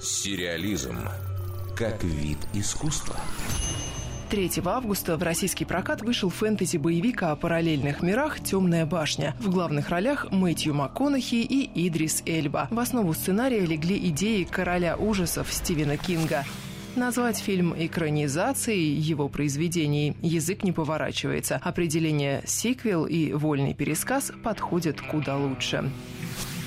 Сериализм как вид искусства. 3 августа в российский прокат вышел фэнтези-боевик о параллельных мирах «Темная башня». В главных ролях Мэтью МакКонахи и Идрис Эльба. В основу сценария легли идеи короля ужасов Стивена Кинга. Назвать фильм экранизацией его произведений язык не поворачивается. Определение «сиквел» и «вольный пересказ» подходят куда лучше.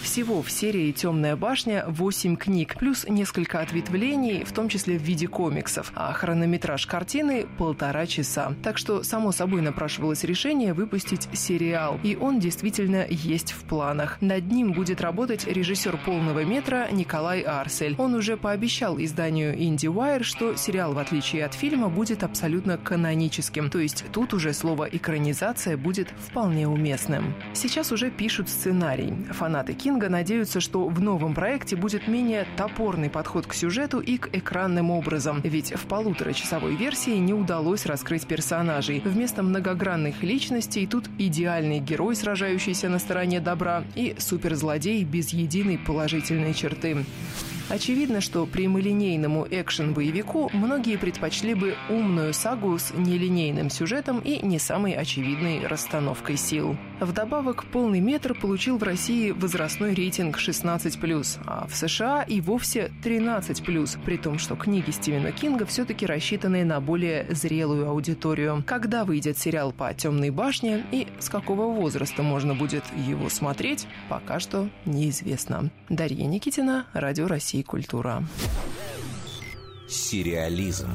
Всего в серии «Темная башня» 8 книг, плюс несколько ответвлений, в том числе в виде комиксов, а хронометраж картины – полтора часа. Так что, само собой, напрашивалось решение выпустить сериал, и он действительно есть в планах. Над ним будет работать режиссер полного метра Николай Арсель. Он уже пообещал изданию IndieWire, что сериал, в отличие от фильма, будет абсолютно каноническим, то есть тут уже слово «экранизация» будет вполне уместным. Сейчас уже пишут сценарий. Фанаты кино Кинга надеются, что в новом проекте будет менее топорный подход к сюжету и к экранным образам. Ведь в полуторачасовой версии не удалось раскрыть персонажей. Вместо многогранных личностей тут идеальный герой, сражающийся на стороне добра, и суперзлодей без единой положительной черты. Очевидно, что прямолинейному экшен-боевику многие предпочли бы умную сагу с нелинейным сюжетом и не самой очевидной расстановкой сил. Вдобавок, полный метр получил в России возрастной рейтинг 16+, а в США и вовсе 13+, при том, что книги Стивена Кинга все-таки рассчитаны на более зрелую аудиторию. Когда выйдет сериал по «Темной башне» и с какого возраста можно будет его смотреть, пока что неизвестно. Дарья Никитина, Радио России «Культура». Сериализм.